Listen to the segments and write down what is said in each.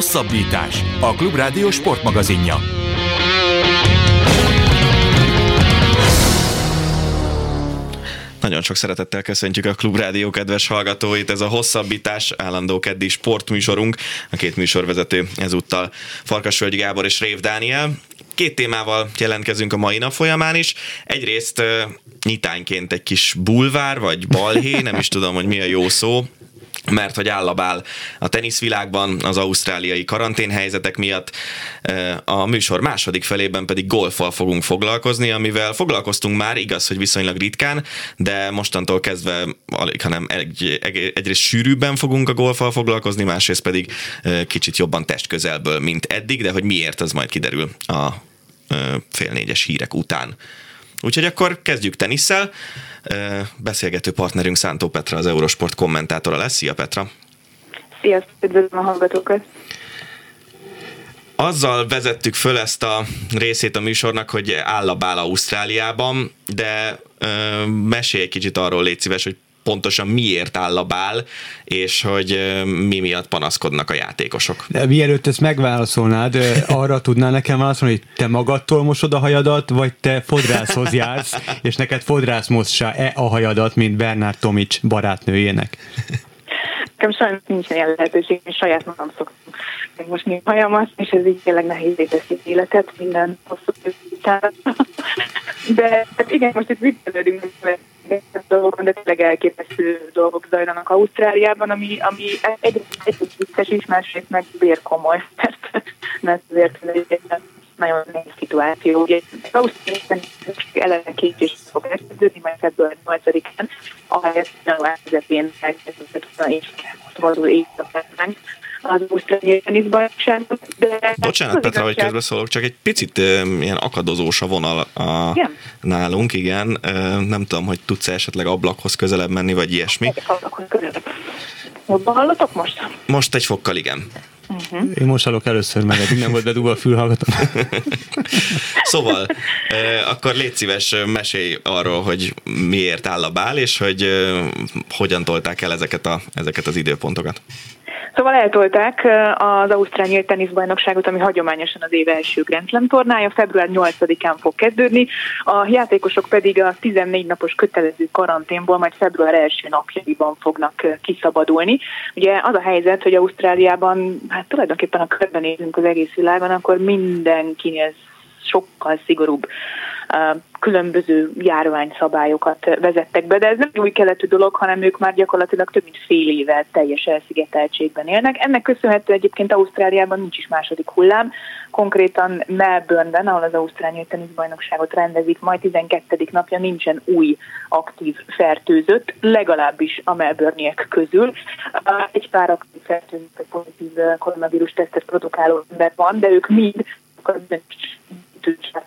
Hosszabbítás. A Klubrádió sportmagazinja. Nagyon sok szeretettel köszöntjük a Klubrádió kedves hallgatóit. Ez a hosszabbítás állandó keddi sportműsorunk. A két műsorvezető ezúttal Farkasvölgyi Gábor és Rév Dániel. Két témával jelentkezünk a mai nap folyamán is. Egyrészt nyitányként egy kis bulvár, vagy balhé, nem is tudom, hogy mi a jó szó, mert hogy állabál a teniszvilágban az ausztráliai karanténhelyzetek miatt. A műsor második felében pedig golfal fogunk foglalkozni, amivel foglalkoztunk már, igaz, hogy viszonylag ritkán, de mostantól kezdve alig, hanem egy, egy, egyrészt sűrűbben fogunk a golfal foglalkozni, másrészt pedig kicsit jobban testközelből, mint eddig, de hogy miért, az majd kiderül a fél négyes hírek után. Úgyhogy akkor kezdjük tenisszel. Beszélgető partnerünk Szántó Petra, az Eurosport kommentátora lesz. Szia Petra! Sziasztok, üdvözlöm a hallgatókat! Azzal vezettük föl ezt a részét a műsornak, hogy áll a bál Ausztráliában, de ö, mesélj egy kicsit arról, légy szíves, hogy pontosan miért áll a bál, és hogy mi miatt panaszkodnak a játékosok. De mielőtt ezt megválaszolnád, arra tudnál nekem válaszolni, hogy te magadtól mosod a hajadat, vagy te fodrászhoz jársz, és neked fodrász mossa-e a hajadat, mint Bernard Tomics barátnőjének? Nekem sajnos nincsen ilyen lehetőség, én saját magam szoktam megmosni a hajamat, és ez így tényleg nehéz teszi életet minden hosszú után. De hát igen, most itt viccelődünk dolgokon, de tényleg elképesztő dolgok zajlanak Ausztráliában, ami, ami egy, egy vicces is, másrészt meg bérkomoly, mert, mert azért nagyon nehéz szituáció. Ugye Ausztráliában eleve két is fog elkezdődni, majd február 8-án, ahelyett január közepén elkezdődött volna és szabadul éjszakán az ausztráliai teniszbajnokságon. Bocsánat, Petra, hogy közbeszólok, csak egy picit ilyen akadozós a vonal a, igen. nálunk, igen. Nem tudom, hogy tudsz esetleg ablakhoz közelebb menni, vagy ilyesmi. Ablakhoz közelebb. Jobban hallatok most? Most egy fokkal, igen. Uh-huh. Én most hallok először meg, eddig nem volt bedugva a fülhallgatom. szóval, eh, akkor légy szíves, mesélj arról, hogy miért áll a bál, és hogy eh, hogyan tolták el ezeket, a, ezeket az időpontokat. Szóval eltolták az Ausztráliai teniszbajnokságot, ami hagyományosan az év első Grand Slam tornája, február 8-án fog kezdődni, a játékosok pedig a 14 napos kötelező karanténból majd február első napjaiban fognak kiszabadulni. Ugye az a helyzet, hogy Ausztráliában, hát tulajdonképpen a körbenézünk az egész világon, akkor mindenkinél sokkal szigorúbb különböző járványszabályokat vezettek be, de ez nem új keletű dolog, hanem ők már gyakorlatilag több mint fél éve teljes elszigeteltségben élnek. Ennek köszönhető egyébként Ausztráliában nincs is második hullám, konkrétan Melbourneben, ahol az Ausztráliai teniszbajnokságot rendezik, majd 12. napja nincsen új aktív fertőzött, legalábbis a melbourneiek közül. Egy pár aktív fertőzött, pozitív koronavírus tesztet produkáló ember van, de ők mind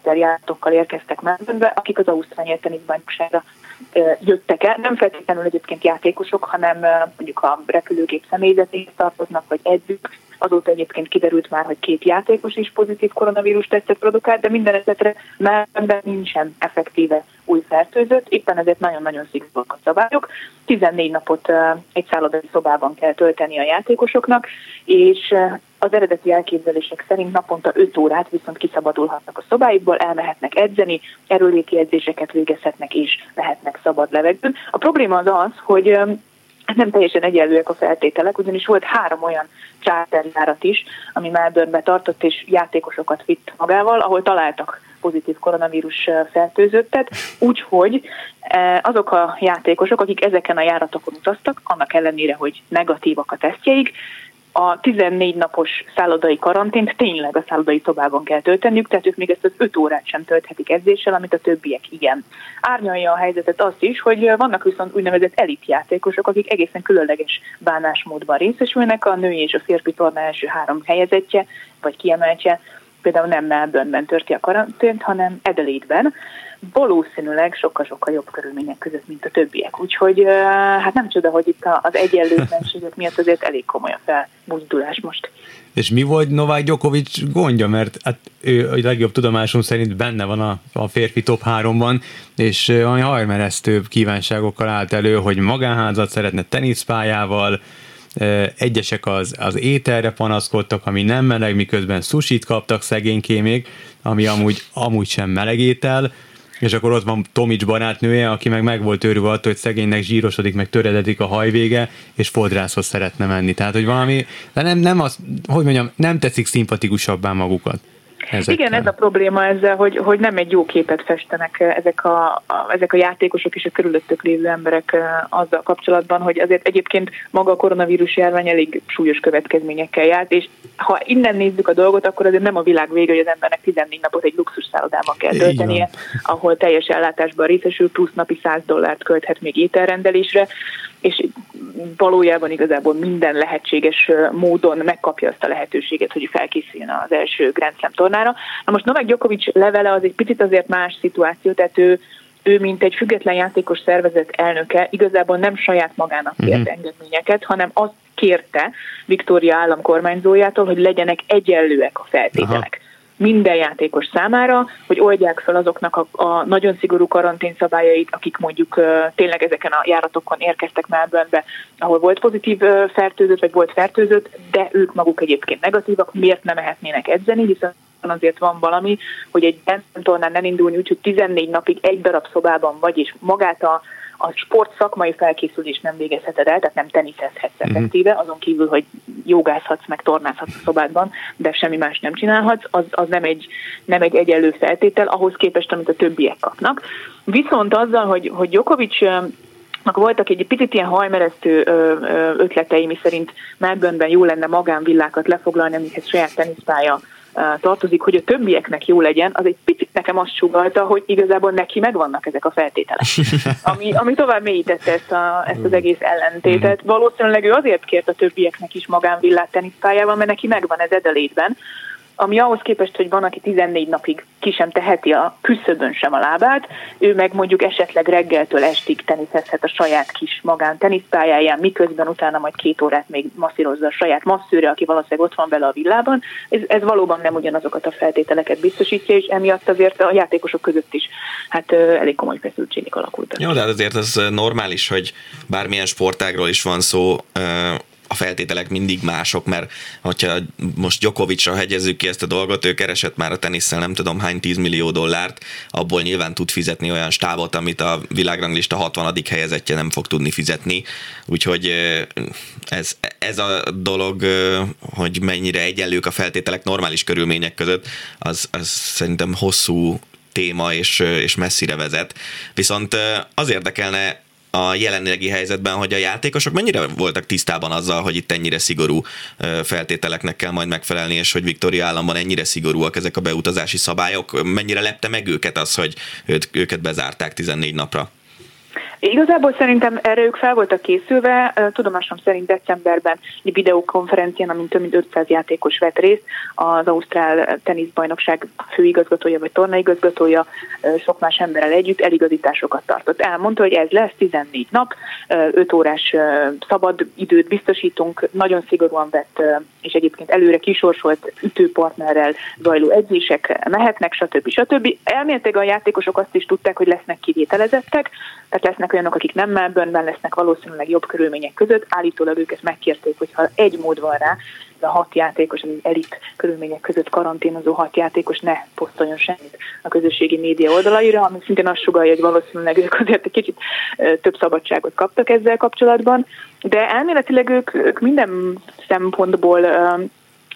járátokkal érkeztek Melbournebe, akik az Ausztrália teniszbajnokságra jöttek el. Nem feltétlenül egyébként játékosok, hanem mondjuk a repülőgép személyzetéhez tartoznak, vagy edzők. Azóta egyébként kiderült már, hogy két játékos is pozitív koronavírus tesztet produkált, de minden esetre már nincsen effektíve új fertőzött, éppen ezért nagyon-nagyon szigorúak a szabályok. 14 napot egy szállodai szobában kell tölteni a játékosoknak, és az eredeti elképzelések szerint naponta 5 órát viszont kiszabadulhatnak a szobáikból, elmehetnek edzeni, erőléki edzéseket végezhetnek és lehetnek szabad levegőn. A probléma az az, hogy nem teljesen egyenlőek a feltételek, ugyanis volt három olyan charterjárat is, ami Melbournebe tartott és játékosokat vitt magával, ahol találtak pozitív koronavírus fertőzöttet, úgyhogy azok a játékosok, akik ezeken a járatokon utaztak, annak ellenére, hogy negatívak a tesztjeik, a 14 napos szállodai karantént tényleg a szállodai szobában kell tölteniük, tehát ők még ezt az 5 órát sem tölthetik edzéssel, amit a többiek igen. Árnyalja a helyzetet azt is, hogy vannak viszont úgynevezett elitjátékosok, akik egészen különleges bánásmódban részesülnek, a női és a férfi torna első három helyezettje, vagy kiemeltje, például nem Melbourneben törti a karantént, hanem Adelaide-ben, valószínűleg sokkal-sokkal jobb körülmények között, mint a többiek. Úgyhogy hát nem csoda, hogy itt az egyenlőtlenségek miatt azért elég komoly a felbuzdulás most. És mi volt Novák Djokovic gondja? Mert hát ő a legjobb tudomásom szerint benne van a, a férfi top 3-ban, és ami hajmeresztő kívánságokkal állt elő, hogy magánházat szeretne teniszpályával, Egyesek az, az ételre panaszkodtak, ami nem meleg, miközben susit kaptak szegénykémék, ami amúgy, amúgy sem meleg étel, és akkor ott van Tomics barátnője, aki meg meg volt őrülve attól, hogy szegénynek zsírosodik, meg törededik a hajvége, és fodrászhoz szeretne menni. Tehát, hogy valami, de nem, nem az, hogy mondjam, nem tetszik szimpatikusabbá magukat. Ezekkel. Igen, ez a probléma ezzel, hogy, hogy nem egy jó képet festenek ezek a, a, ezek a játékosok és a körülöttük lévő emberek azzal kapcsolatban, hogy azért egyébként maga a koronavírus járvány elég súlyos következményekkel járt, és ha innen nézzük a dolgot, akkor azért nem a világ vége, hogy az embernek 14 napot egy luxus szállodában kell töltenie, ahol teljes ellátásban részesül, plusz napi 100 dollárt költhet még ételrendelésre, és valójában igazából minden lehetséges módon megkapja azt a lehetőséget, hogy felkészüljön az első Grand Slam tornára. Na most Novak Djokovic levele az egy picit azért más szituáció, tehát ő ő, mint egy független játékos szervezet elnöke, igazából nem saját magának kért uh-huh. engedményeket, hanem azt kérte Viktória állam kormányzójától, hogy legyenek egyenlőek a feltételek. Aha minden játékos számára, hogy oldják fel azoknak a, a nagyon szigorú karantén szabályait, akik mondjuk tényleg ezeken a járatokon érkeztek Melbournebe, ahol volt pozitív fertőzött, vagy volt fertőzött, de ők maguk egyébként negatívak, miért nem mehetnének edzeni, hiszen azért van valami, hogy egy tornán nem indulni úgy, hogy 14 napig egy darab szobában vagy, és magát a a sport szakmai felkészülés nem végezheted el, tehát nem teniszezhetsz mhm. effektíve, azon kívül, hogy jogázhatsz, meg tornázhatsz a szobádban, de semmi más nem csinálhatsz, az, az nem, egy, nem egy egyenlő feltétel ahhoz képest, amit a többiek kapnak. Viszont azzal, hogy, hogy Jokovic voltak egy picit ilyen hajmeresztő ötletei, mi szerint Melbourneben jó lenne magánvillákat lefoglalni, amikhez saját teniszpálya tartozik, hogy a többieknek jó legyen, az egy picit nekem azt sugalta, hogy igazából neki megvannak ezek a feltételek. Ami, ami tovább mélyítette ezt, a, ezt az egész ellentétet. Valószínűleg ő azért kért a többieknek is magánvillát teniszpályával, mert neki megvan ez edelétben, ami ahhoz képest, hogy van, aki 14 napig ki sem teheti a küszöbön sem a lábát, ő meg mondjuk esetleg reggeltől estig teniszezhet a saját kis magán teniszpályáján, miközben utána majd két órát még masszírozza a saját masszőre, aki valószínűleg ott van vele a villában. Ez, ez valóban nem ugyanazokat a feltételeket biztosítja, és emiatt azért a játékosok között is hát elég komoly feszültségek alakultak. Jó, de hát azért ez normális, hogy bármilyen sportágról is van szó, a feltételek mindig mások, mert hogyha most Djokovicra hegyezzük ki ezt a dolgot, ő keresett már a tenisszel nem tudom hány 10 millió dollárt, abból nyilván tud fizetni olyan stábot, amit a világranglista 60. helyezettje nem fog tudni fizetni, úgyhogy ez, ez a dolog, hogy mennyire egyenlők a feltételek normális körülmények között, az, az szerintem hosszú téma és, és messzire vezet. Viszont az érdekelne a jelenlegi helyzetben, hogy a játékosok mennyire voltak tisztában azzal, hogy itt ennyire szigorú feltételeknek kell majd megfelelni, és hogy Viktória államban ennyire szigorúak ezek a beutazási szabályok, mennyire lepte meg őket az, hogy őt, őket bezárták 14 napra? Igazából szerintem erre ők fel voltak készülve. Tudomásom szerint decemberben egy videokonferencián, amin több mint 500 játékos vett részt, az Ausztrál teniszbajnokság főigazgatója vagy tornaigazgatója sok más emberrel együtt eligazításokat tartott. Elmondta, hogy ez lesz 14 nap, 5 órás szabad időt biztosítunk, nagyon szigorúan vett és egyébként előre kisorsolt ütőpartnerrel zajló edzések mehetnek, stb. stb. Elméletileg a játékosok azt is tudták, hogy lesznek kivételezettek, tehát lesznek olyanok, akik nem Melbourneben lesznek valószínűleg jobb körülmények között. Állítólag őket megkérték, hogy ha egy mód van rá, a hat játékos, az elit körülmények között karanténozó hat játékos ne posztoljon semmit a közösségi média oldalaira, ami szintén azt sugalja, hogy valószínűleg ők azért egy kicsit több szabadságot kaptak ezzel kapcsolatban, de elméletileg ők, ők minden szempontból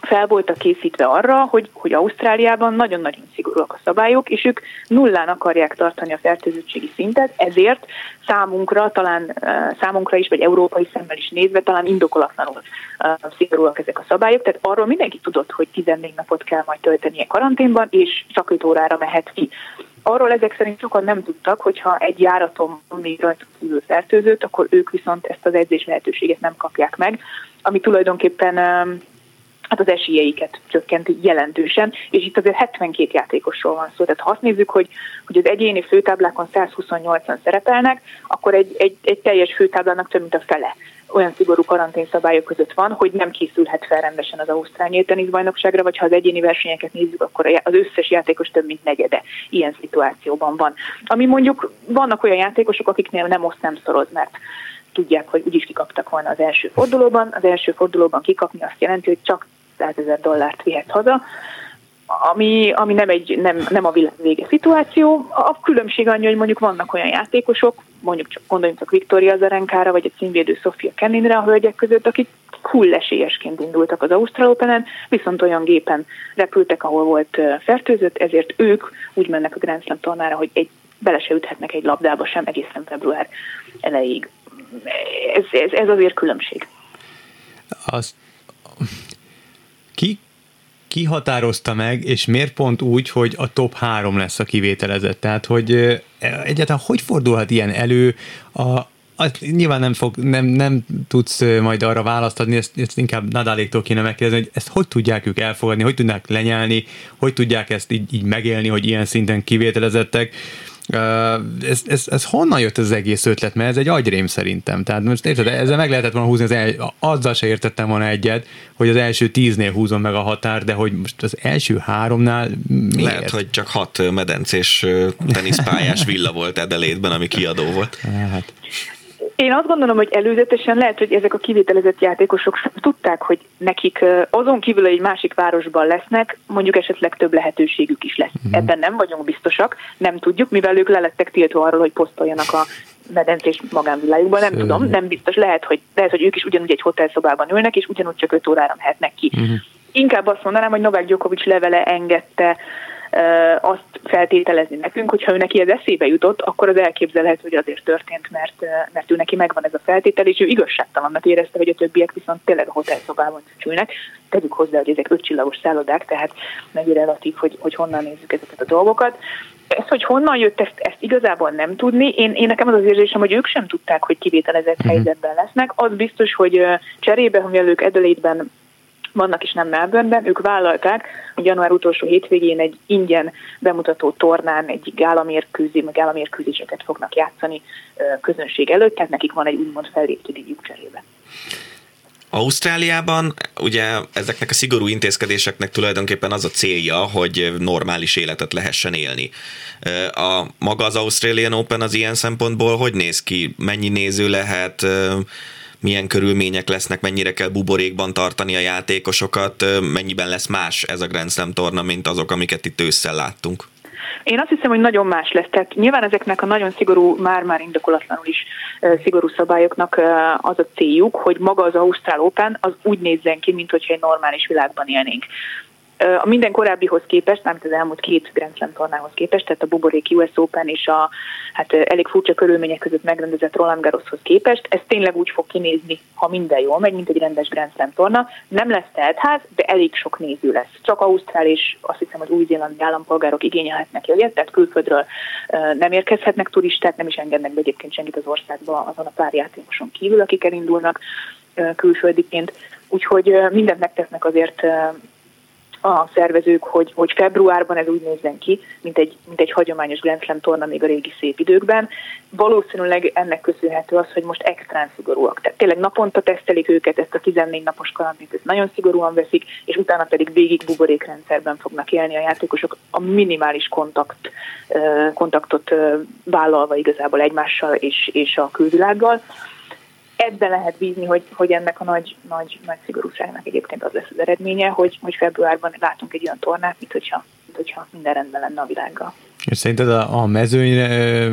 fel voltak készítve arra, hogy, hogy Ausztráliában nagyon-nagyon szigorúak a szabályok, és ők nullán akarják tartani a fertőzöttségi szintet, ezért számunkra, talán számunkra is, vagy európai szemmel is nézve, talán indokolatlanul szigorúak ezek a szabályok. Tehát arról mindenki tudott, hogy 14 napot kell majd töltenie karanténban, és csak 5 órára mehet ki. Arról ezek szerint sokan nem tudtak, hogyha egy járaton még rajta kívül fertőzött, akkor ők viszont ezt az edzés lehetőséget nem kapják meg, ami tulajdonképpen hát az esélyeiket csökkenti jelentősen, és itt azért 72 játékosról van szó. Tehát ha azt nézzük, hogy, hogy az egyéni főtáblákon 128-an szerepelnek, akkor egy, egy, egy teljes főtáblának több mint a fele olyan szigorú karanténszabályok között van, hogy nem készülhet fel rendesen az Ausztrál teniszbajnokságra, vagy ha az egyéni versenyeket nézzük, akkor az összes játékos több mint negyede ilyen szituációban van. Ami mondjuk vannak olyan játékosok, akiknél nem oszt nem szoroz, mert tudják, hogy úgyis kikaptak volna az első fordulóban. Az első fordulóban kikapni azt jelenti, hogy csak 100 ezer dollárt vihetsz haza, ami, ami nem, egy, nem, nem a világ vége szituáció. A különbség annyi, hogy mondjuk vannak olyan játékosok, mondjuk csak gondoljunk csak Viktória Zarenkára, vagy a címvédő Sofia Keninre a hölgyek között, akik esélyesként indultak az Ausztrál Open-en, viszont olyan gépen repültek, ahol volt fertőzött, ezért ők úgy mennek a Grand Slam tornára, hogy egy, bele se üthetnek egy labdába sem egészen február elejéig. Ez, ez, ez azért különbség. Az, ki, ki határozta meg, és miért pont úgy, hogy a top három lesz a kivételezett? Tehát, hogy egyáltalán hogy fordulhat ilyen elő a, azt nyilván nem, fog, nem, nem tudsz majd arra választ adni, ezt, ezt inkább Nadáléktól kéne megkérdezni, hogy ezt hogy tudják ők elfogadni, hogy tudják lenyelni, hogy tudják ezt így, így megélni, hogy ilyen szinten kivételezettek. Ez, ez, ez honnan jött az egész ötlet? Mert ez egy agyrém szerintem. Tehát most érted, ezzel meg lehetett volna húzni, az el, azzal se értettem volna egyet, hogy az első tíznél húzom meg a határ, de hogy most az első háromnál miért? Lehet, hogy csak hat medencés teniszpályás villa volt Edelétben, ami kiadó volt. Hát. Én azt gondolom, hogy előzetesen lehet, hogy ezek a kivételezett játékosok tudták, hogy nekik azon kívül egy másik városban lesznek, mondjuk esetleg több lehetőségük is lesz. Uh-huh. Ebben nem vagyunk biztosak, nem tudjuk, mivel ők lelettek tiltva arról, hogy posztoljanak a medencés magánvilágukban, nem Szörnyű. tudom, nem biztos. Lehet hogy, lehet, hogy ők is ugyanúgy egy hotelszobában ülnek, és ugyanúgy csak 5 órára mehetnek ki. Uh-huh. Inkább azt mondanám, hogy Novák Djokovic levele engedte azt feltételezni nekünk, hogyha ő neki ez eszébe jutott, akkor az elképzelhető, hogy azért történt, mert, mert ő neki megvan ez a feltétel, és ő igazságtalannak érezte, hogy a többiek viszont tényleg a hotelszobában csülnek. Tegyük hozzá, hogy ezek ötcsillagos szállodák, tehát meg relatív, hogy, hogy honnan nézzük ezeket a dolgokat. Ez, hogy honnan jött, ezt, ezt igazából nem tudni. Én, én nekem az az érzésem, hogy ők sem tudták, hogy kivételezett mm-hmm. helyzetben lesznek. Az biztos, hogy cserébe, hogy ők Edelétben vannak is nem Melbourneben, ők vállalták, hogy január utolsó hétvégén egy ingyen bemutató tornán egy gálamérkőzi, meg gálamérkőzéseket fognak játszani közönség előtt, tehát nekik van egy úgymond felléptő díjuk cserébe. Ausztráliában ugye ezeknek a szigorú intézkedéseknek tulajdonképpen az a célja, hogy normális életet lehessen élni. A maga az Australian Open az ilyen szempontból hogy néz ki? Mennyi néző lehet? Milyen körülmények lesznek, mennyire kell buborékban tartani a játékosokat, mennyiben lesz más ez a Grand Slam torna, mint azok, amiket itt ősszel láttunk? Én azt hiszem, hogy nagyon más lesz. Tehát nyilván ezeknek a nagyon szigorú, már-már indokolatlanul is szigorú szabályoknak az a céljuk, hogy maga az Ausztrál Open az úgy nézzen ki, mint hogyha egy normális világban élnénk. A minden korábbihoz képest, mármint az elmúlt két Grand Slam tornához képest, tehát a Buborék US Open és a hát elég furcsa körülmények között megrendezett Roland Garroshoz képest, ez tényleg úgy fog kinézni, ha minden jól megy, mint egy rendes Grand Slam torna. Nem lesz teltház, de elég sok néző lesz. Csak Ausztrál és azt hiszem az új-zélandi állampolgárok igényelhetnek jegyet, tehát külföldről nem érkezhetnek turisták, nem is engednek be egyébként senkit az országba azon a pár játékoson kívül, akik elindulnak külföldiként. Úgyhogy mindent megtesznek azért a szervezők, hogy, hogy februárban ez úgy nézzen ki, mint egy, mint egy hagyományos Grand Slam torna még a régi szép időkben. Valószínűleg ennek köszönhető az, hogy most extrán szigorúak. Tehát tényleg naponta tesztelik őket, ezt a 14 napos karantént, ezt nagyon szigorúan veszik, és utána pedig végig buborékrendszerben fognak élni a játékosok a minimális kontakt, kontaktot vállalva igazából egymással és, és a külvilággal ebben lehet bízni, hogy, hogy ennek a nagy, nagy, nagy szigorúságnak egyébként az lesz az eredménye, hogy, hogy februárban látunk egy olyan tornát, mint hogyha, mint hogyha minden rendben lenne a világgal. És szerinted a, a mezőnyre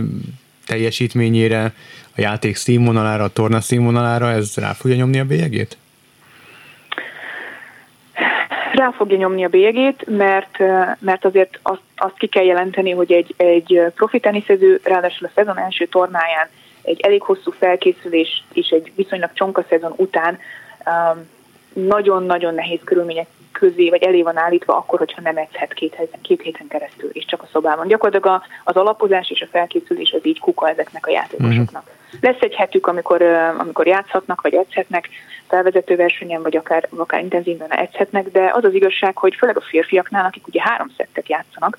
teljesítményére, a játék színvonalára, a torna színvonalára ez rá fogja nyomni a bélyegét? Rá fogja nyomni a bélyegét, mert, mert azért azt, azt ki kell jelenteni, hogy egy, egy profi teniszező, ráadásul a szezon első tornáján egy elég hosszú felkészülés és egy viszonylag csonka szezon után um, nagyon-nagyon nehéz körülmények közé, vagy elé van állítva akkor, hogyha nem edzhet két, két héten keresztül, és csak a szobában. Gyakorlatilag az alapozás és a felkészülés az így kuka ezeknek a játékosoknak. Mm. Lesz egy hetük, amikor, amikor játszhatnak, vagy edzhetnek felvezető versenyen, vagy akár, akár intenzíven edzhetnek, de az az igazság, hogy főleg a férfiaknál, akik ugye három szettet játszanak,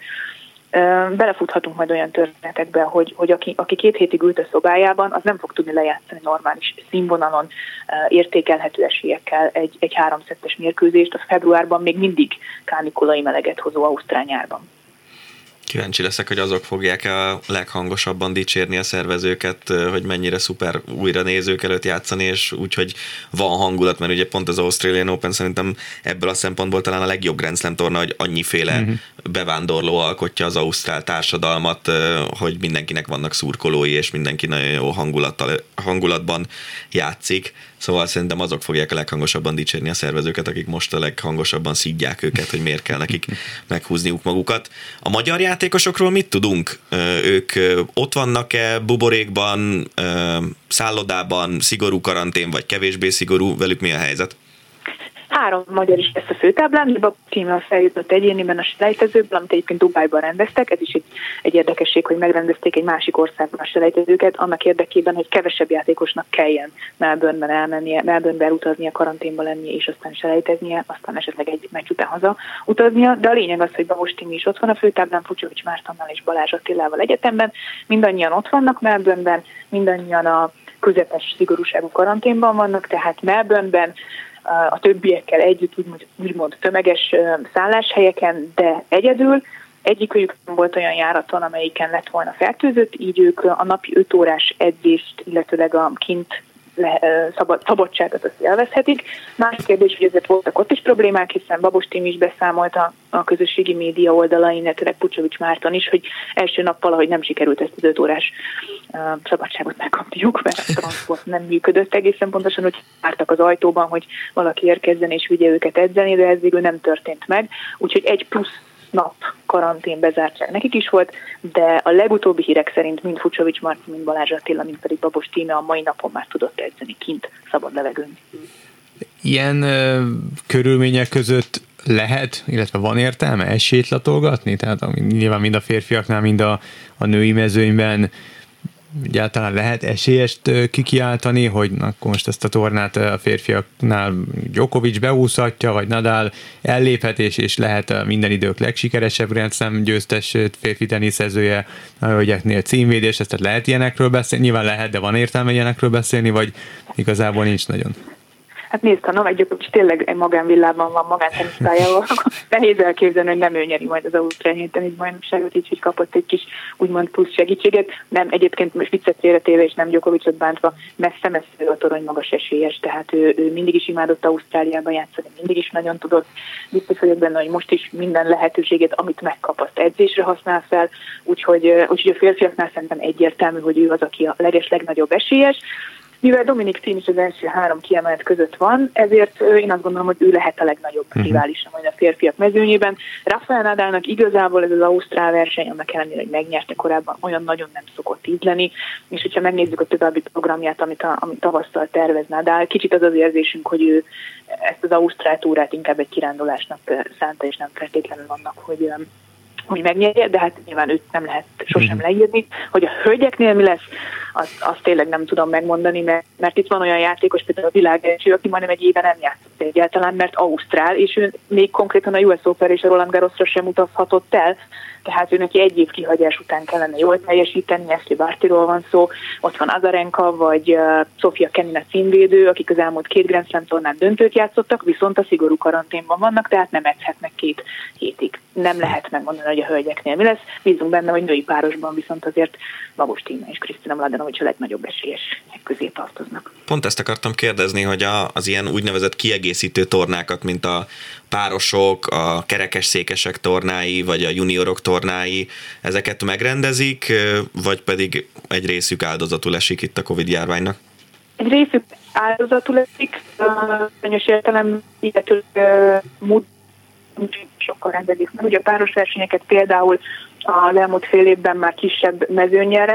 belefuthatunk majd olyan történetekbe, hogy, hogy aki, aki két hétig ült a szobájában, az nem fog tudni lejátszani normális színvonalon értékelhető esélyekkel egy, egy háromszettes mérkőzést, a februárban még mindig kánikulai meleget hozó Ausztrál nyárban. Kíváncsi leszek, hogy azok fogják a leghangosabban dicsérni a szervezőket, hogy mennyire szuper újra nézők előtt játszani, és úgyhogy van hangulat, mert ugye pont az Australian Open szerintem ebből a szempontból talán a legjobb Grand Slam torna, hogy annyiféle uh-huh. bevándorló alkotja az ausztrál társadalmat, hogy mindenkinek vannak szurkolói, és mindenki nagyon jó hangulattal, hangulatban játszik. Szóval szerintem azok fogják a leghangosabban dicsérni a szervezőket, akik most a leghangosabban szídják őket, hogy miért kell nekik meghúzniuk magukat. A magyar játékosokról mit tudunk? Ők ott vannak-e buborékban, szállodában, szigorú karantén, vagy kevésbé szigorú? Velük mi a helyzet? Három magyar is lesz a főtáblán, a tímmel feljutott egyéniben a selejtezőből, amit egyébként Dubájban rendeztek. Ez is egy, egy érdekesség, hogy megrendezték egy másik országban a selejtezőket, annak érdekében, hogy kevesebb játékosnak kelljen Melbourne-ben elmennie, Melbourne-be utaznia, karanténba lennie, és aztán selejteznie, aztán esetleg egy meccs után haza utaznia. De a lényeg az, hogy Babos Timi is ott van a főtáblán, Fucsovics Mártonnal és Balázs Attilával egyetemben. Mindannyian ott vannak Melbourne-ben, mindannyian a közepes szigorúságú karanténban vannak, tehát Melbourne-ben a többiekkel együtt úgymond, úgymond tömeges szálláshelyeken, de egyedül. Egyikőjük volt olyan járaton, amelyiken lett volna fertőzött, így ők a napi 5 órás edzést, illetőleg a kint szabad, szabadságot azt élvezhetik. Más kérdés, hogy ezért voltak ott is problémák, hiszen Babos Tim is beszámolt a, közösségi média oldalain, illetve Pucsovics Márton is, hogy első nap valahogy nem sikerült ezt az öt órás szabadságot megkapniuk, mert a transport nem működött egészen pontosan, hogy vártak az ajtóban, hogy valaki érkezzen és vigye őket edzeni, de ez végül nem történt meg. Úgyhogy egy plusz nap karantén bezártság nekik is volt, de a legutóbbi hírek szerint mind Fucsovics Marci, mind Balázs Attila, mind pedig Babos Tíme a mai napon már tudott edzeni kint szabad levegőn. Ilyen ö, körülmények között lehet, illetve van értelme esélyt latolgatni? Tehát nyilván mind a férfiaknál, mind a, a női mezőnyben egyáltalán lehet esélyest kikiáltani, hogy akkor most ezt a tornát a férfiaknál Djokovic beúszhatja, vagy Nadal elléphet, és, lehet minden idők legsikeresebb Grand Slam győztes férfi teniszezője a hölgyeknél címvédés, ezt tehát lehet ilyenekről beszélni, nyilván lehet, de van értelme ilyenekről beszélni, vagy igazából nincs nagyon. Hát nézd, ha Novák Gyokovics tényleg egy magánvillában van magántenisztájával, akkor nehéz elképzelni, hogy nem ő nyeri majd az Ausztrál bajnokságot, így hogy kapott egy kis úgymond plusz segítséget. Nem, egyébként most viccet téve és nem Gyokovicsot bántva, messze-messze a torony magas esélyes, tehát ő, ő mindig is imádott Ausztráliában játszani, mindig is nagyon tudott. Biztos vagyok benne, hogy most is minden lehetőséget, amit megkap, azt edzésre használ fel, úgyhogy, úgyhogy a férfiaknál szerintem egyértelmű, hogy ő az, aki a leges legnagyobb esélyes. Mivel Dominik Thiem is az első három kiemelt között van, ezért én azt gondolom, hogy ő lehet a legnagyobb uh-huh. riválisa majd a férfiak mezőnyében. Rafael Nadalnak igazából ez az Ausztrál verseny, annak ellenére, hogy megnyerte korábban, olyan nagyon nem szokott így lenni, és hogyha megnézzük a további programját, amit, a, amit tavasszal tervez Nadal, kicsit az az érzésünk, hogy ő ezt az Ausztrál túrát inkább egy kirándulásnak szánta, és nem feltétlenül annak, hogy hogy megnyerje, de hát nyilván őt nem lehet sosem mhm. leírni. Hogy a hölgyeknél mi lesz, azt, azt tényleg nem tudom megmondani, mert, mert itt van olyan játékos, például a világ első, aki majdnem egy éve nem játszott egyáltalán, mert Ausztrál, és ő még konkrétan a US Open és a Roland Garrosra sem utazhatott el, tehát ő neki egy év kihagyás után kellene jól teljesíteni, Eszli Bártiról van szó, ott van Azarenka, vagy Sofia Kenina címvédő, akik az elmúlt két Grand Slam tornán döntőt játszottak, viszont a szigorú karanténban vannak, tehát nem edzhetnek két hétig. Nem lehet megmondani, hogy a hölgyeknél mi lesz. Bízunk benne, hogy női párosban viszont azért Babos Tíma és Krisztina Mladenovics a legnagyobb esélyes közé tartoznak. Pont ezt akartam kérdezni, hogy a, az ilyen úgynevezett kiegészítő tornákat, mint a párosok, a kerekes székesek tornái, vagy a juniorok tornái, ezeket megrendezik, vagy pedig egy részük áldozatul esik itt a Covid járványnak? Egy részük áldozatul esik, bizonyos értelem, illetőleg sokkal rendezik. Ugye a páros versenyeket például a elmúlt fél évben már kisebb mezőnyel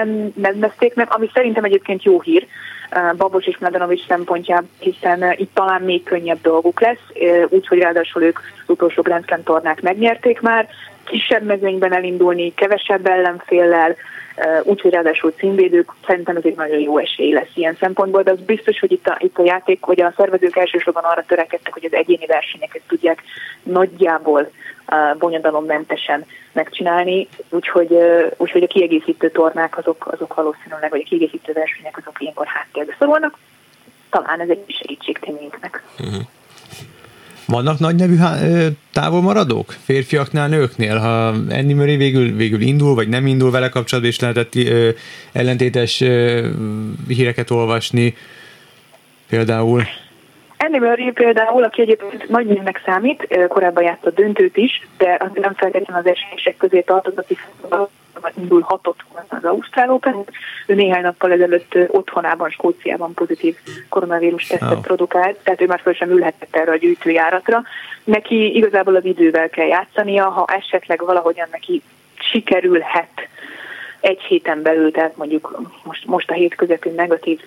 rendezték meg, ami szerintem egyébként jó hír Babos és Medanovics szempontjából, hiszen itt talán még könnyebb dolguk lesz, úgyhogy ráadásul ők az utolsó Grand Slam tornák megnyerték már, kisebb mezőnyben elindulni, kevesebb ellenféllel, úgyhogy ráadásul címvédők, szerintem ez egy nagyon jó esély lesz ilyen szempontból, de az biztos, hogy itt a, itt a játék, vagy a szervezők elsősorban arra törekedtek, hogy az egyéni versenyeket tudják nagyjából bonyodalommentesen megcsinálni, úgyhogy, úgyhogy a kiegészítő tornák azok, azok valószínűleg, vagy a kiegészítő versenyek azok ilyenkor háttérbe szorulnak. Talán ez egy segítség tényünknek. Uh-huh. Vannak nagy nevű távolmaradók férfiaknál, nőknél? Ha Andy Murray végül, végül indul, vagy nem indul vele kapcsolatban, és lehetett ellentétes híreket olvasni, például. Andy Murray például, aki egyébként nagy névnek számít, korábban játszott döntőt is, de az nem feltétlenül az esélyesek közé tartozott, hiszen indul hatott az Ausztrál Open. Ő néhány nappal ezelőtt otthonában, Skóciában pozitív koronavírus tesztet oh. produkált, tehát ő már föl sem ülhetett erre a gyűjtőjáratra. Neki igazából az idővel kell játszania, ha esetleg valahogyan neki sikerülhet egy héten belül, tehát mondjuk most, most a hét közepén negatív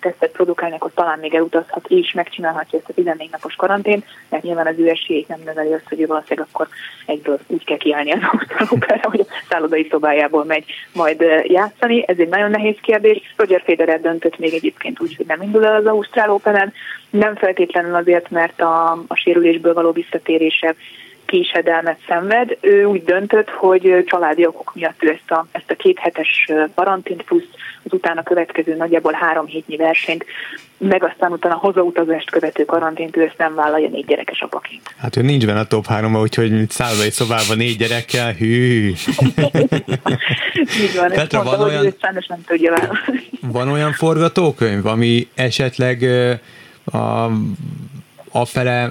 tesztet produkálnak, ott talán még elutazhat és megcsinálhatja ezt a 14 napos karantén, mert nyilván az ő esélyét nem növeli azt, hogy ő valószínűleg akkor egyből úgy kell kiállni az ausztrálókára, hogy a szállodai szobájából megy majd játszani. Ez egy nagyon nehéz kérdés. Roger Federer döntött még egyébként úgy, hogy nem indul el az Ausztrál Open-en. Nem feltétlenül azért, mert a, a sérülésből való visszatérése késedelmet szenved. Ő úgy döntött, hogy családi okok miatt ő ezt a, ezt a két hetes karantént plusz az utána következő nagyjából három hétnyi versenyt, meg aztán utána hazautazást követő karantént, ő ezt nem vállalja négy gyerekes apaként. Hát ő nincs benne a top háromban, úgyhogy szállodai szobában négy gyerekkel, hű. Így van, Petra, van olyan, nem tudja Van olyan forgatókönyv, ami esetleg a, a fele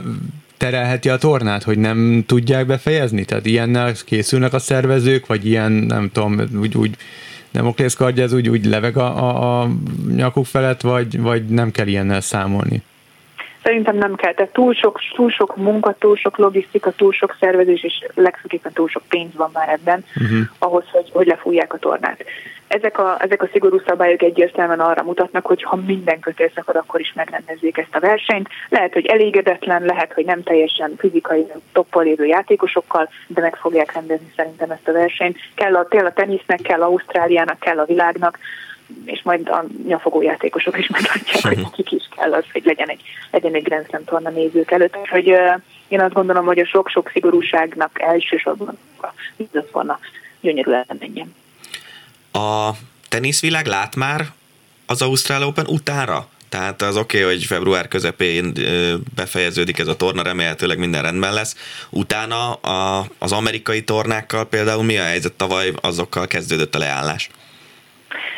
terelheti a tornát, hogy nem tudják befejezni? Tehát ilyennel készülnek a szervezők, vagy ilyen, nem tudom, úgy, úgy Demoklész kardja, ez úgy, úgy leveg a, a, a nyakuk felett, vagy, vagy nem kell ilyennel számolni? Szerintem nem kell. Tehát túl sok, túl sok munka, túl sok logisztika, túl sok szervezés, és legfőképpen túl sok pénz van már ebben, uh-huh. ahhoz, hogy, hogy lefújják a tornát. Ezek a, ezek a szigorú szabályok egyértelműen arra mutatnak, hogy ha minden kötél szakad, akkor is megrendezzék ezt a versenyt. Lehet, hogy elégedetlen, lehet, hogy nem teljesen fizikai toppal lévő játékosokkal, de meg fogják rendezni szerintem ezt a versenyt. Kell a, kell a tenisznek, kell Ausztráliának, kell a világnak, és majd a nyafogó játékosok is meglátják, hogy nekik is kell az, hogy legyen egy, legyen egy Grand Slam torna nézők előtt. Hogy uh, én azt gondolom, hogy a sok-sok szigorúságnak elsősorban a volna gyönyörű elmenjen. A teniszvilág lát már az Ausztrál Open utára? Tehát az oké, okay, hogy február közepén befejeződik ez a torna, remélhetőleg minden rendben lesz. Utána a, az amerikai tornákkal például mi a helyzet tavaly, azokkal kezdődött a leállás?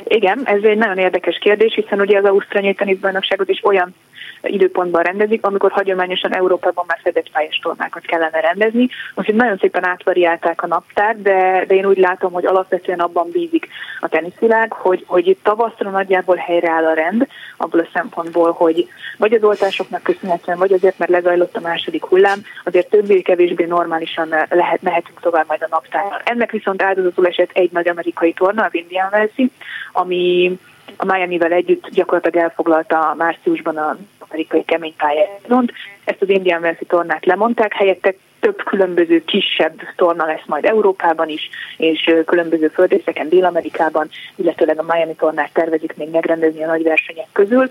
Igen, ez egy nagyon érdekes kérdés, hiszen ugye az Ausztrál teniszbajnokságot is olyan időpontban rendezik, amikor hagyományosan Európában már fedett pályás tornákat kellene rendezni. Most nagyon szépen átvariálták a naptár, de, de én úgy látom, hogy alapvetően abban bízik a teniszvilág, hogy, hogy itt tavaszra nagyjából helyreáll a rend, abból a szempontból, hogy vagy az oltásoknak köszönhetően, vagy azért, mert lezajlott a második hullám, azért többé-kevésbé normálisan lehet, mehetünk tovább majd a naptár. Ennek viszont áldozatul esett egy nagy amerikai torna, az Indian Wells, ami a Miami-vel együtt gyakorlatilag elfoglalta márciusban a amerikai kemény pályázont. Ezt az Indian Wells tornát lemondták, helyette több különböző kisebb torna lesz majd Európában is, és különböző földrészeken, Dél-Amerikában, illetőleg a Miami tornát tervezik még megrendezni a nagy versenyek közül.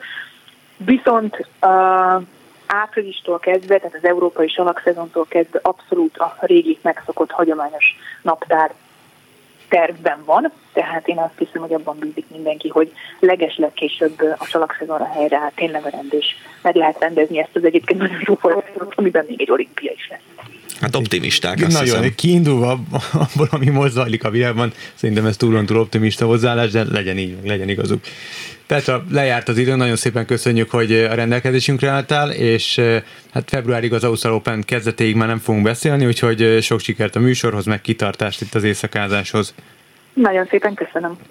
Viszont uh, áprilistól kezdve, tehát az európai salakszezontól kezdve abszolút a régi megszokott hagyományos naptár tervben van, tehát én azt hiszem, hogy abban bízik mindenki, hogy legesleg később a salakszezonra helyre tényleg a rendés. Meg lehet rendezni ezt az egyébként nagyon jó folyamatot, amiben még egy olimpia is lesz. Hát optimisták, azt Nagyon, hiszem. kiindulva abból, ami most zajlik a világban, szerintem ez túl túl optimista hozzáállás, de legyen így, legyen igazuk. Petra, lejárt az idő, nagyon szépen köszönjük, hogy a rendelkezésünkre álltál, és hát februárig az Ausztrál Open kezdetéig már nem fogunk beszélni, úgyhogy sok sikert a műsorhoz, meg kitartást itt az éjszakázáshoz. Nagyon szépen köszönöm.